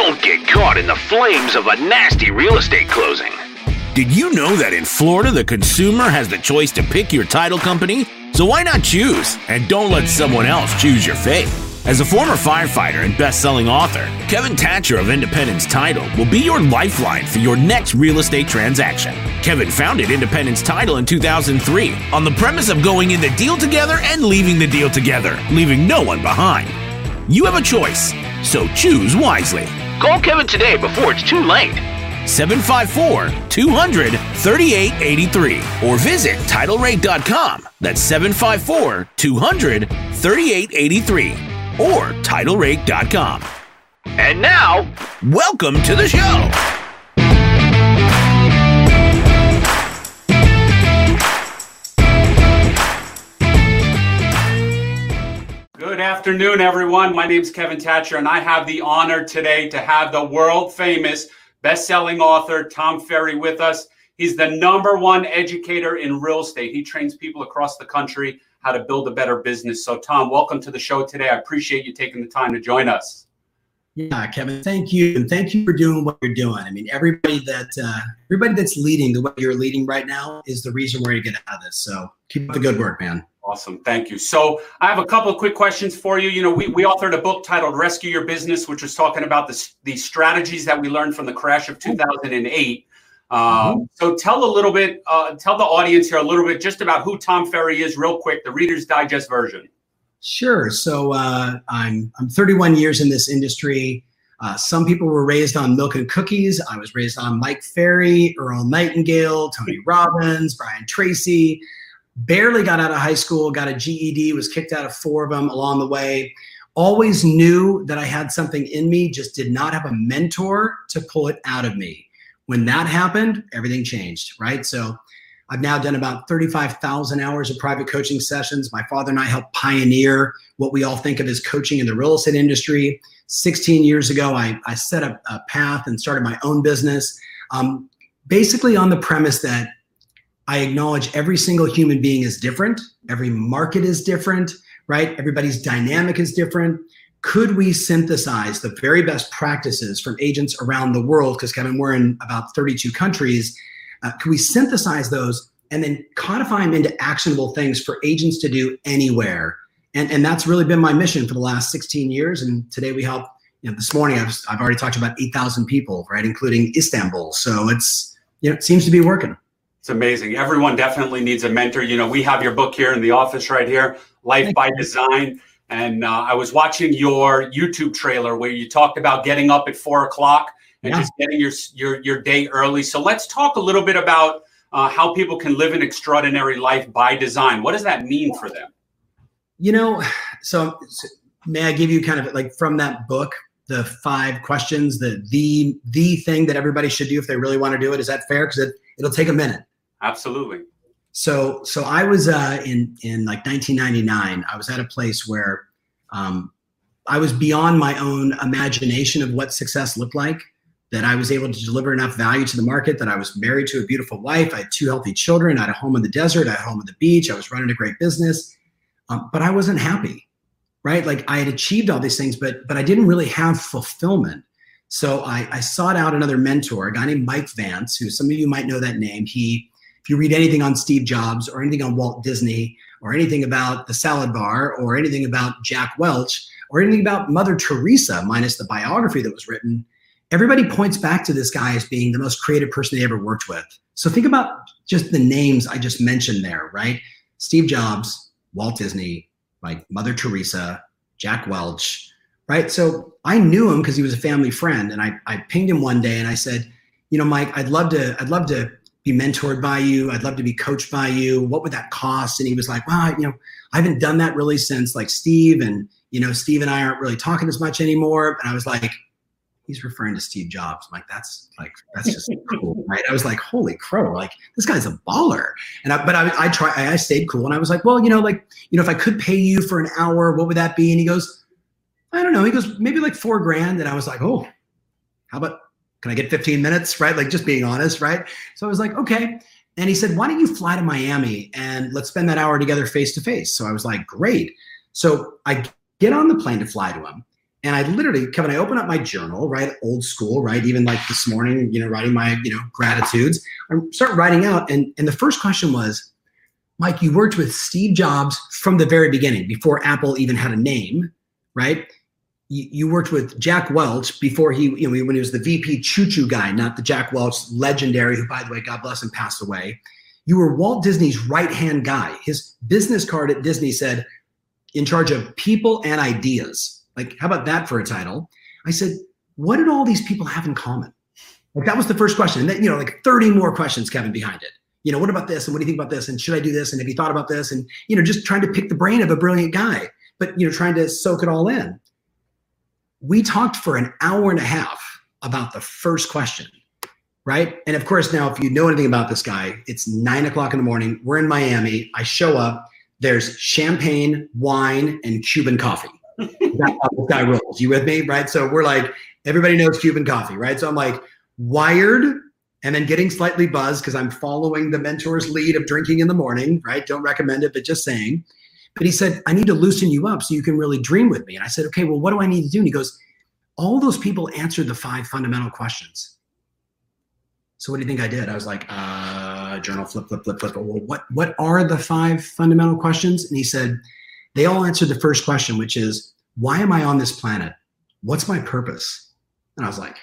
Don't get caught in the flames of a nasty real estate closing. Did you know that in Florida, the consumer has the choice to pick your title company? So why not choose? And don't let someone else choose your fate. As a former firefighter and best-selling author, Kevin Thatcher of Independence Title will be your lifeline for your next real estate transaction. Kevin founded Independence Title in 2003 on the premise of going in the deal together and leaving the deal together, leaving no one behind. You have a choice, so choose wisely. Call Kevin today before it's too late. 754 200 3883 or visit TitleRate.com. That's 754 200 3883 or TitleRate.com. And now, welcome to the show. Good afternoon, everyone. My name is Kevin Thatcher, and I have the honor today to have the world famous best-selling author Tom Ferry with us. He's the number one educator in real estate. He trains people across the country how to build a better business. So, Tom, welcome to the show today. I appreciate you taking the time to join us. Yeah, Kevin, thank you, and thank you for doing what you're doing. I mean, everybody that uh, everybody that's leading the way you're leading right now is the reason we're going to get out of this. So, keep up the good work, man. Awesome. Thank you. So I have a couple of quick questions for you. You know, we, we authored a book titled Rescue Your Business, which was talking about the, the strategies that we learned from the crash of 2008. Um, mm-hmm. So tell a little bit, uh, tell the audience here a little bit just about who Tom Ferry is, real quick, the Reader's Digest version. Sure. So uh, I'm I'm 31 years in this industry. Uh, some people were raised on milk and cookies. I was raised on Mike Ferry, Earl Nightingale, Tony Robbins, Brian Tracy barely got out of high school, got a GED, was kicked out of four of them along the way. Always knew that I had something in me, just did not have a mentor to pull it out of me. When that happened, everything changed, right? So I've now done about 35,000 hours of private coaching sessions. My father and I helped pioneer what we all think of as coaching in the real estate industry. 16 years ago, I, I set up a path and started my own business, um, basically on the premise that I acknowledge every single human being is different. Every market is different, right? Everybody's dynamic is different. Could we synthesize the very best practices from agents around the world? Because, Kevin, we're in about 32 countries. Uh, could we synthesize those and then codify them into actionable things for agents to do anywhere? And, and that's really been my mission for the last 16 years. And today we help, you know, this morning I've, I've already talked to about 8,000 people, right, including Istanbul. So it's, you know, it seems to be working. It's amazing. Everyone definitely needs a mentor. You know, we have your book here in the office right here, Life Thank by you. Design. And uh, I was watching your YouTube trailer where you talked about getting up at four o'clock and yeah. just getting your, your your day early. So let's talk a little bit about uh, how people can live an extraordinary life by design. What does that mean for them? You know, so, so may I give you kind of like from that book the five questions, the the the thing that everybody should do if they really want to do it? Is that fair? Because it, it'll take a minute. Absolutely. So so I was uh, in in like 1999. I was at a place where um, I was beyond my own imagination of what success looked like. That I was able to deliver enough value to the market. That I was married to a beautiful wife. I had two healthy children. I had a home in the desert. I had a home at the beach. I was running a great business, um, but I wasn't happy. Right? Like I had achieved all these things, but but I didn't really have fulfillment. So I, I sought out another mentor, a guy named Mike Vance, who some of you might know that name. He if you read anything on Steve Jobs or anything on Walt Disney or anything about the salad bar or anything about Jack Welch or anything about Mother Teresa, minus the biography that was written, everybody points back to this guy as being the most creative person they ever worked with. So think about just the names I just mentioned there, right? Steve Jobs, Walt Disney, like Mother Teresa, Jack Welch, right? So I knew him because he was a family friend, and I I pinged him one day and I said, you know, Mike, I'd love to I'd love to be mentored by you. I'd love to be coached by you. What would that cost? And he was like, well, you know, I haven't done that really since like Steve and, you know, Steve and I aren't really talking as much anymore. And I was like, he's referring to Steve Jobs. I'm like, that's like, that's just cool. Right. I was like, holy crow, like this guy's a baller. And I, but I, I try, I stayed cool. And I was like, well, you know, like, you know, if I could pay you for an hour, what would that be? And he goes, I don't know. He goes, maybe like four grand. And I was like, oh, how about can I get 15 minutes? Right. Like just being honest. Right. So I was like, okay. And he said, why don't you fly to Miami and let's spend that hour together face to face? So I was like, great. So I get on the plane to fly to him. And I literally, Kevin, I open up my journal, right? Old school, right? Even like this morning, you know, writing my, you know, gratitudes. I start writing out. And, and the first question was, Mike, you worked with Steve Jobs from the very beginning, before Apple even had a name, right? You, worked with Jack Welch before he, you know, when he was the VP choo choo guy, not the Jack Welch legendary, who, by the way, God bless him, passed away. You were Walt Disney's right hand guy. His business card at Disney said, in charge of people and ideas. Like, how about that for a title? I said, what did all these people have in common? Like, that was the first question. And then, you know, like 30 more questions, Kevin, behind it. You know, what about this? And what do you think about this? And should I do this? And have you thought about this? And, you know, just trying to pick the brain of a brilliant guy, but, you know, trying to soak it all in. We talked for an hour and a half about the first question right? And of course, now if you know anything about this guy, it's nine o'clock in the morning. We're in Miami. I show up. There's champagne, wine, and Cuban coffee. This guy rolls. You with me, right? So we're like, everybody knows Cuban coffee, right? So I'm like wired and then getting slightly buzzed because I'm following the mentor's lead of drinking in the morning, right? Don't recommend it, but just saying. But he said, I need to loosen you up so you can really dream with me. And I said, okay, well, what do I need to do? And he goes, all those people answered the five fundamental questions. So what do you think I did? I was like, uh, journal flip, flip, flip, flip. Well, what what are the five fundamental questions? And he said, they all answered the first question, which is, why am I on this planet? What's my purpose? And I was like,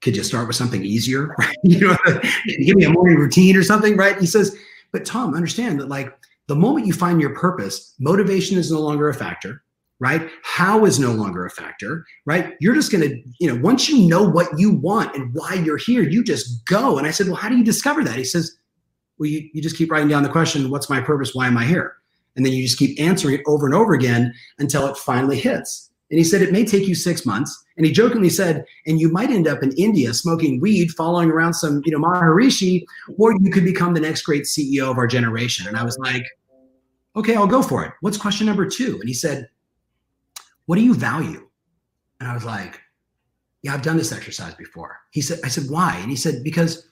could you start with something easier? You know, give me a morning routine or something, right? He says, but Tom, understand that like the moment you find your purpose, motivation is no longer a factor right? How is no longer a factor, right? You're just going to, you know, once you know what you want and why you're here, you just go. And I said, well, how do you discover that? He says, well, you, you just keep writing down the question, what's my purpose? Why am I here? And then you just keep answering it over and over again until it finally hits. And he said, it may take you six months. And he jokingly said, and you might end up in India smoking weed, following around some, you know, Maharishi, or you could become the next great CEO of our generation. And I was like, okay, I'll go for it. What's question number two? And he said, what do you value? And I was like, yeah, I've done this exercise before. He said, I said, why? And he said, because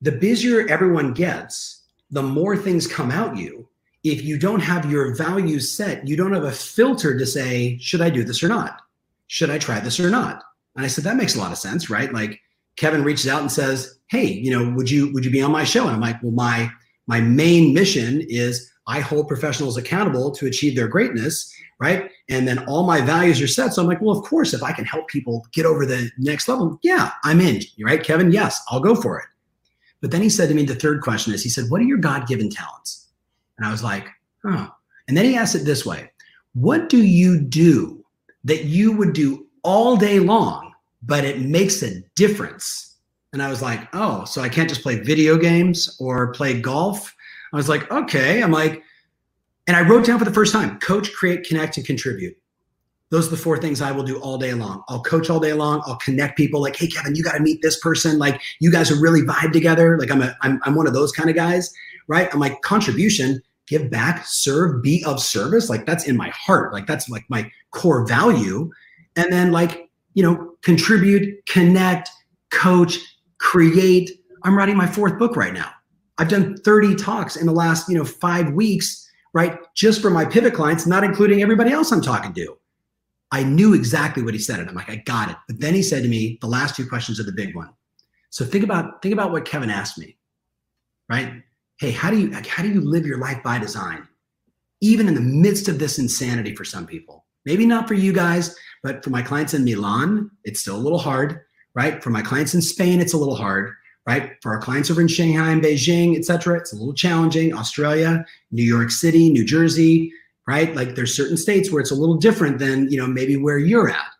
the busier everyone gets, the more things come out you. If you don't have your values set, you don't have a filter to say, should I do this or not? Should I try this or not? And I said, that makes a lot of sense, right? Like Kevin reaches out and says, hey, you know, would you would you be on my show? And I'm like, well, my my main mission is I hold professionals accountable to achieve their greatness right? And then all my values are set. So I'm like, well, of course, if I can help people get over the next level, yeah, I'm in. You're right, Kevin? Yes, I'll go for it. But then he said to me, the third question is, he said, what are your God-given talents? And I was like, oh. And then he asked it this way: What do you do that you would do all day long, but it makes a difference? And I was like, oh, so I can't just play video games or play golf. I was like, okay. I'm like, and I wrote down for the first time coach, create, connect, and contribute. Those are the four things I will do all day long. I'll coach all day long. I'll connect people like, hey, Kevin, you got to meet this person. Like, you guys are really vibe together. Like, I'm, a, I'm, I'm one of those kind of guys, right? I'm like, contribution, give back, serve, be of service. Like, that's in my heart. Like, that's like my core value. And then, like, you know, contribute, connect, coach, create. I'm writing my fourth book right now. I've done 30 talks in the last, you know, five weeks right? Just for my pivot clients, not including everybody else I'm talking to. I knew exactly what he said, and I'm like, I got it. But then he said to me, the last two questions are the big one. So think about think about what Kevin asked me, right? Hey, how do you how do you live your life by design, even in the midst of this insanity for some people? Maybe not for you guys, but for my clients in Milan, it's still a little hard, right? For my clients in Spain, it's a little hard right? For our clients over in Shanghai and Beijing, et cetera, it's a little challenging. Australia, New York City, New Jersey, right? Like there's certain states where it's a little different than, you know, maybe where you're at.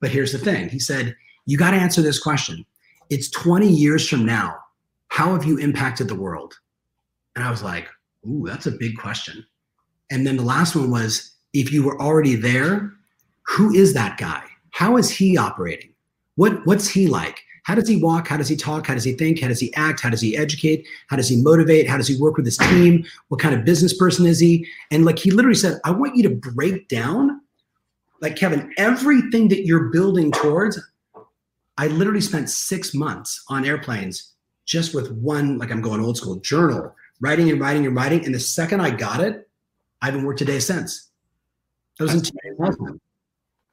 But here's the thing. He said, you got to answer this question. It's 20 years from now. How have you impacted the world? And I was like, ooh, that's a big question. And then the last one was, if you were already there, who is that guy? How is he operating? What, what's he like? How does he walk? How does he talk? How does he think? How does he act? How does he educate? How does he motivate? How does he work with his team? What kind of business person is he? And like he literally said, I want you to break down, like Kevin, everything that you're building towards. I literally spent six months on airplanes just with one, like I'm going old school journal, writing and writing and writing. And the second I got it, I haven't worked a day since. That was in 2000.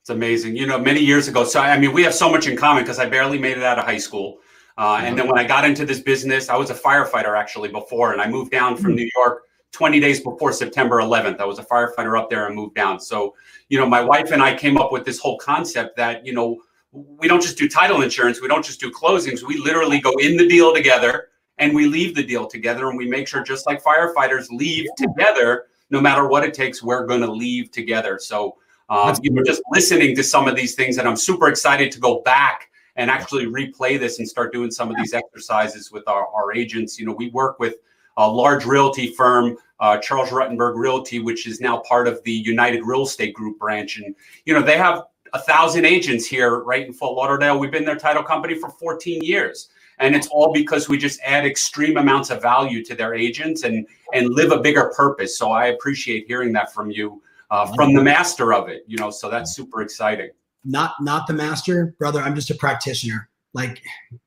It's amazing. You know, many years ago. So I mean, we have so much in common because I barely made it out of high school. Uh, and then when I got into this business, I was a firefighter actually before, and I moved down from hmm. New York 20 days before September 11th. I was a firefighter up there and moved down. So, you know, my wife and I came up with this whole concept that, you know, we don't just do title insurance, we don't just do closings, we literally go in the deal together and we leave the deal together and we make sure just like firefighters leave together no matter what it takes we're going to leave together so um, you were just listening to some of these things, and I'm super excited to go back and actually replay this and start doing some of these exercises with our, our agents. You know, we work with a large realty firm, uh, Charles Rutenberg Realty, which is now part of the United Real Estate Group branch, and you know they have a thousand agents here right in Fort Lauderdale. We've been their title company for 14 years. And it's all because we just add extreme amounts of value to their agents and and live a bigger purpose. So I appreciate hearing that from you uh, from the master of it. You know, so that's super exciting. Not not the master, brother. I'm just a practitioner. Like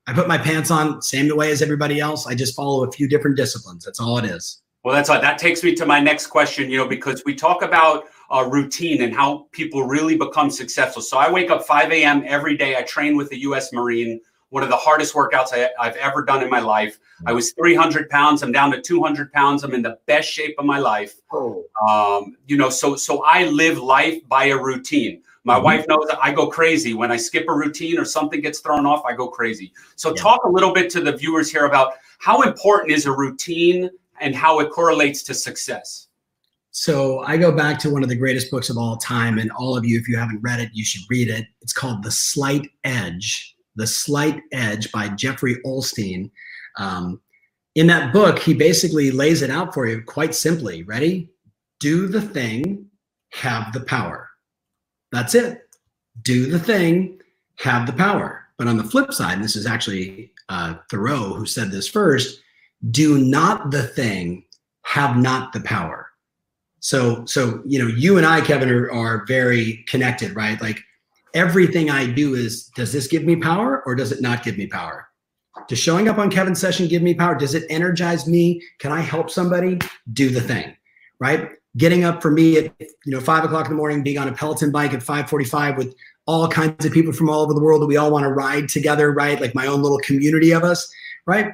I put my pants on same way as everybody else. I just follow a few different disciplines. That's all it is. Well, that's all. that takes me to my next question. You know, because we talk about uh, routine and how people really become successful. So I wake up 5 a.m. every day. I train with the U.S. Marine one of the hardest workouts I, have ever done in my life. I was 300 pounds. I'm down to 200 pounds. I'm in the best shape of my life. Oh. Um, you know, so so I live life by a routine. My mm-hmm. wife knows that I go crazy when I skip a routine or something gets thrown off. I go crazy. So yeah. talk a little bit to the viewers here about how important is a routine and how it correlates to success. So I go back to one of the greatest books of all time, and all of you, if you haven't read it, you should read it. It's called The Slight Edge the Slight Edge by Jeffrey Olstein. Um, in that book, he basically lays it out for you quite simply. Ready? Do the thing, have the power. That's it. Do the thing, have the power. But on the flip side, and this is actually uh, Thoreau who said this first do not the thing, have not the power. So, so you know, you and I, Kevin, are, are very connected, right? Like everything I do is does this give me power or does it not give me power? Does showing up on Kevin's session give me power? Does it energize me? Can I help somebody? Do the thing, right? Getting up for me at you know five o'clock in the morning, being on a Peloton bike at 545 with all kinds of people from all over the world that we all want to ride together, right? Like my own little community of us, right?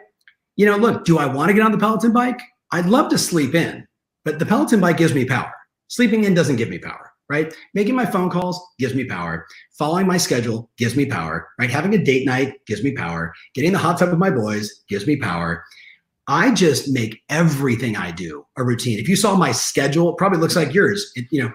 You know, look, do I want to get on the Peloton bike? I'd love to sleep in, but the Peloton bike gives me power. Sleeping in doesn't give me power right? Making my phone calls gives me power. Following my schedule gives me power, right? Having a date night gives me power. Getting the hot tub with my boys gives me power. I just make everything I do a routine. If you saw my schedule, it probably looks like yours. It, you know,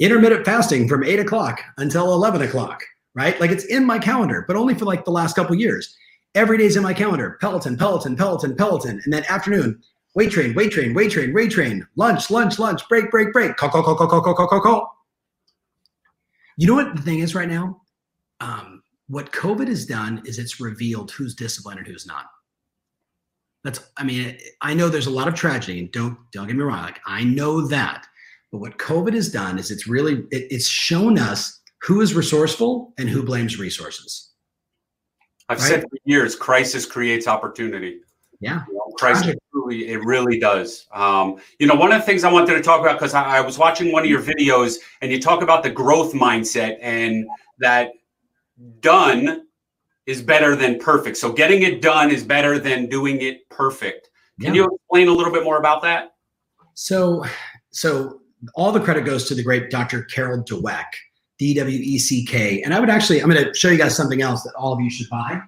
intermittent fasting from eight o'clock until 11 o'clock, right? Like it's in my calendar, but only for like the last couple years. Every day's in my calendar. Peloton, Peloton, Peloton, Peloton. And then afternoon, weight train, weight train, weight train, weight train, lunch, lunch, lunch, break, break, break, call, call, call, call, call, call, call, call, call. You know what the thing is right now? Um, what COVID has done is it's revealed who's disciplined and who's not. That's, I mean, I know there's a lot of tragedy, and don't don't get me wrong. Like I know that, but what COVID has done is it's really it, it's shown us who is resourceful and who blames resources. I've right? said for years, crisis creates opportunity. Yeah, you know, crisis truly, it really does. Um, you know, one of the things I wanted to talk about because I, I, was watching one of your videos and you talk about the growth mindset and that done is better than perfect. So getting it done is better than doing it perfect. Can yeah. you explain a little bit more about that? So, so all the credit goes to the great Dr. Carol Dweck, D W E C K. And I would actually, I'm going to show you guys something else that all of you should buy.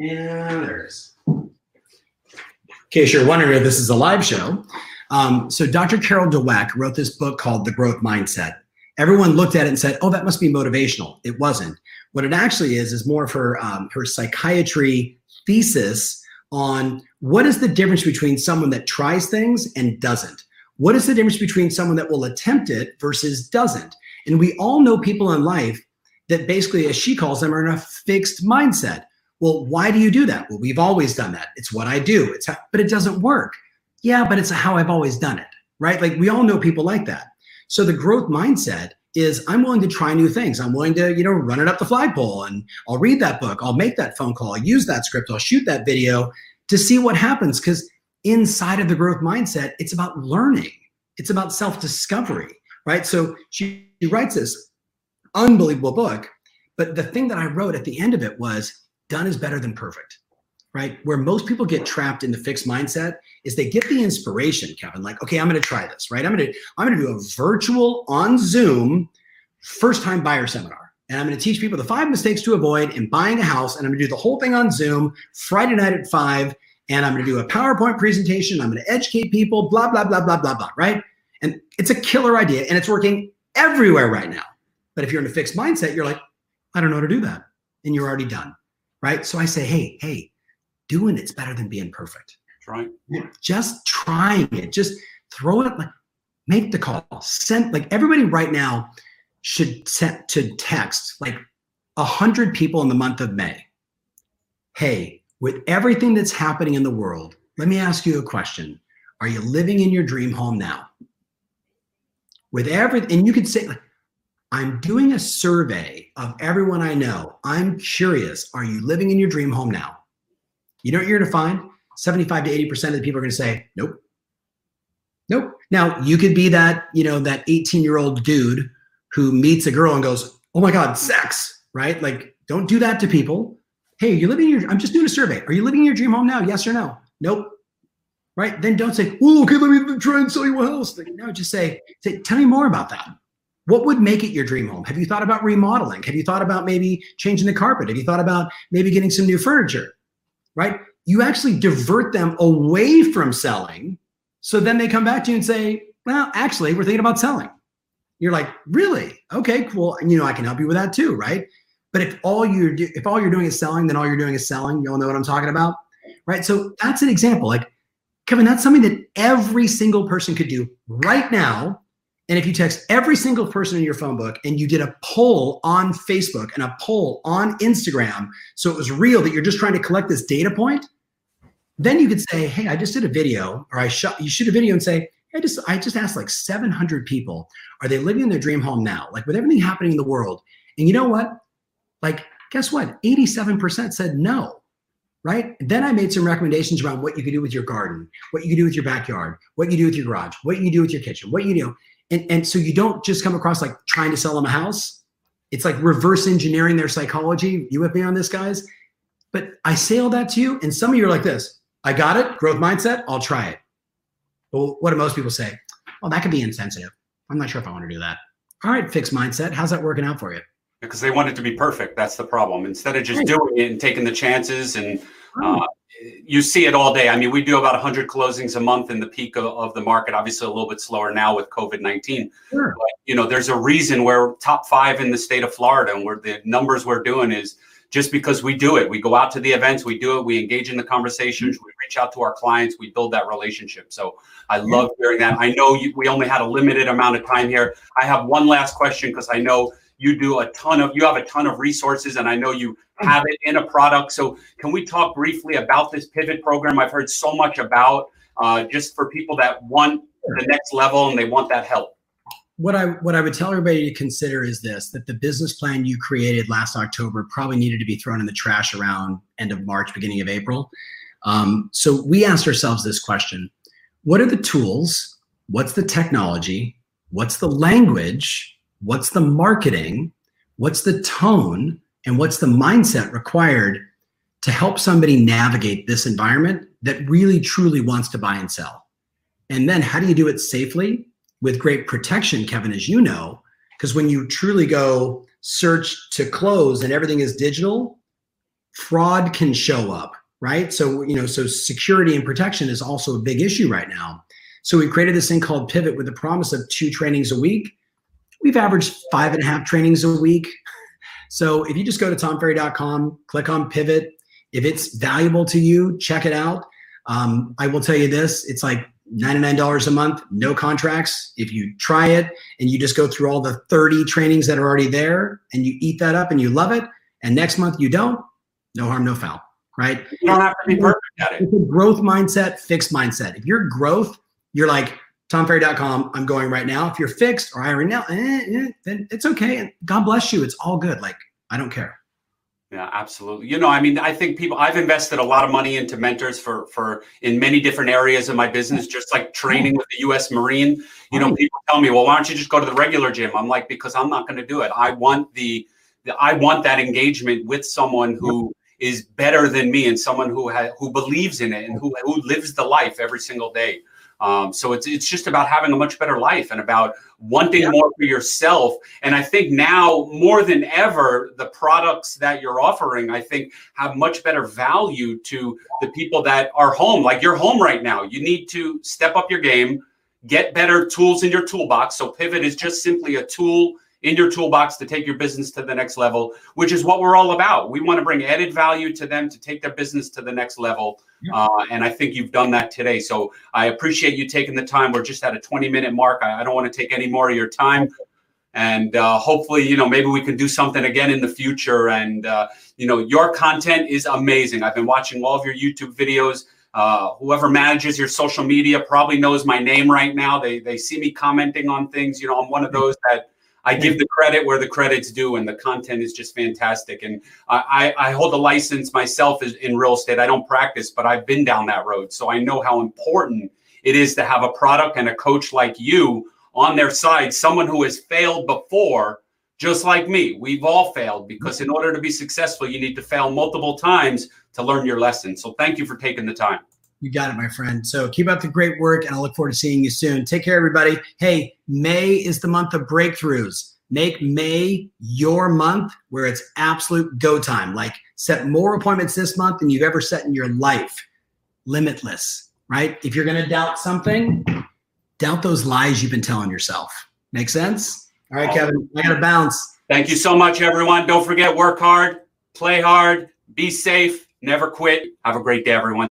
Is case you're wondering if this is a live show. Um, so Dr. Carol Dweck wrote this book called The Growth Mindset. Everyone looked at it and said, "Oh, that must be motivational." It wasn't. What it actually is is more of her um, her psychiatry thesis on what is the difference between someone that tries things and doesn't. What is the difference between someone that will attempt it versus doesn't? And we all know people in life that basically, as she calls them, are in a fixed mindset. Well, why do you do that? Well, we've always done that. It's what I do. It's how, but it doesn't work. Yeah, but it's how I've always done it, right? Like we all know people like that. So the growth mindset is I'm willing to try new things. I'm willing to, you know, run it up the flagpole and I'll read that book. I'll make that phone call. I'll use that script. I'll shoot that video to see what happens. Because inside of the growth mindset, it's about learning. It's about self-discovery, right? So she, she writes this unbelievable book. But the thing that I wrote at the end of it was done is better than perfect, right? Where most people get trapped in the fixed mindset is they get the inspiration, Kevin, like, okay, I'm going to try this, right? I'm going to, I'm going to do a virtual on Zoom first time buyer seminar. And I'm going to teach people the five mistakes to avoid in buying a house. And I'm going to do the whole thing on Zoom Friday night at five. And I'm going to do a PowerPoint presentation. I'm going to educate people, blah, blah, blah, blah, blah, blah, right? And it's a killer idea and it's working everywhere right now. But if you're in a fixed mindset, you're like, I don't know how to do that. And you're already done. Right. So I say, hey, hey, doing it's better than being perfect. Right. Just trying it. Just throw it like make the call. Send like everybody right now should set to text like a hundred people in the month of May. Hey, with everything that's happening in the world, let me ask you a question. Are you living in your dream home now? With everything, and you could say, like, I'm doing a survey of everyone I know. I'm curious, are you living in your dream home now? You know what you're going to find? 75 to 80% of the people are going to say, nope. Nope. Now, you could be that, you know, that 18 year old dude who meets a girl and goes, oh my God, sex, right? Like, don't do that to people. Hey, you're living in your, I'm just doing a survey. Are you living in your dream home now? Yes or no? Nope. Right? Then don't say, oh, okay, let me try and sell you a house. No, just say, say, tell me more about that. What would make it your dream home? Have you thought about remodeling? Have you thought about maybe changing the carpet? Have you thought about maybe getting some new furniture? Right? You actually divert them away from selling. So then they come back to you and say, well, actually, we're thinking about selling. You're like, really? Okay, cool. And you know, I can help you with that too, right? But if all you're do- if all you're doing is selling, then all you're doing is selling. You all know what I'm talking about, right? So that's an example. Like, Kevin, that's something that every single person could do right now and if you text every single person in your phone book and you did a poll on Facebook and a poll on Instagram, so it was real that you're just trying to collect this data point, then you could say, "Hey, I just did a video," or "I shot." You shoot a video and say, "I just I just asked like 700 people, are they living in their dream home now? Like with everything happening in the world." And you know what? Like, guess what? 87% said no right? Then I made some recommendations around what you could do with your garden, what you could do with your backyard, what you do with your garage, what you do with your kitchen, what you do and and so you don't just come across like trying to sell them a house. It's like reverse engineering their psychology. You with me on this guys? But i say all that to you and some of you are like this. I got it growth mindset i'll try it. Well what do most people say? Well that could be insensitive. I'm not sure if i want to do that. All right fixed mindset how's that working out for you? Because they want it to be perfect. That's the problem. Instead of just right. doing it and taking the chances and uh, you see it all day. I mean, we do about 100 closings a month in the peak of, of the market. Obviously, a little bit slower now with COVID 19. Sure. But, you know, there's a reason we're top five in the state of Florida, and we're the numbers we're doing is just because we do it. We go out to the events, we do it, we engage in the conversations, we reach out to our clients, we build that relationship. So I love hearing that. I know you, we only had a limited amount of time here. I have one last question because I know you do a ton of you have a ton of resources and i know you have it in a product so can we talk briefly about this pivot program i've heard so much about uh, just for people that want the next level and they want that help what I what I would tell everybody to consider is this: that the business plan you created last October probably needed to be thrown in the trash around end of March, beginning of April. Um, so we asked ourselves this question: What are the tools? What's the technology? What's the language? What's the marketing, what's the tone, and what's the mindset required to help somebody navigate this environment that really truly wants to buy and sell. And then how do you do it safely with great protection, Kevin, as you know? Because when you truly go search to close and everything is digital, fraud can show up, right? So, you know, so security and protection is also a big issue right now. So we created this thing called Pivot with the promise of two trainings a week we've averaged five and a half trainings a week. So if you just go to tomferry.com, click on pivot. If it's valuable to you, check it out. Um, I will tell you this it's like $99 a month, no contracts. If you try it and you just go through all the 30 trainings that are already there and you eat that up and you love it, and next month you don't, no harm, no foul, right? You don't have to be perfect at it. It's a growth mindset, fixed mindset. If you're growth, you're like, tomferry.com. I'm going right now. If you're fixed or hiring now, eh, eh, then it's okay. And God bless you. It's all good. Like, I don't care. Yeah, absolutely. You know, I mean, I think people. I've invested a lot of money into mentors for for in many different areas of my business, just like training with the U.S. Marine. You know, people tell me, "Well, why don't you just go to the regular gym?" I'm like, because I'm not going to do it. I want the, the, I want that engagement with someone who is better than me and someone who has who believes in it and who who lives the life every single day. Um, so it's it's just about having a much better life and about wanting yeah. more for yourself. And I think now more than ever, the products that you're offering, I think, have much better value to the people that are home. Like you're home right now. You need to step up your game, get better tools in your toolbox. So Pivot is just simply a tool in your toolbox to take your business to the next level, which is what we're all about. We want to bring added value to them to take their business to the next level. Yeah. Uh, and I think you've done that today. So I appreciate you taking the time. We're just at a 20 minute mark. I, I don't want to take any more of your time. And uh, hopefully, you know, maybe we can do something again in the future. And, uh, you know, your content is amazing. I've been watching all of your YouTube videos. Uh, whoever manages your social media probably knows my name right now. They, they see me commenting on things. You know, I'm one of those that I give the credit where the credit's due, and the content is just fantastic. And I, I hold a license myself in real estate. I don't practice, but I've been down that road, so I know how important it is to have a product and a coach like you on their side, someone who has failed before, just like me. We've all failed because in order to be successful, you need to fail multiple times to learn your lesson. So thank you for taking the time. You got it, my friend. So keep up the great work, and I look forward to seeing you soon. Take care, everybody. Hey, May is the month of breakthroughs. Make May your month where it's absolute go time. Like set more appointments this month than you've ever set in your life. Limitless, right? If you're going to doubt something, doubt those lies you've been telling yourself. Make sense? All right, Kevin, I got to bounce. Thank you so much, everyone. Don't forget, work hard, play hard, be safe, never quit. Have a great day, everyone.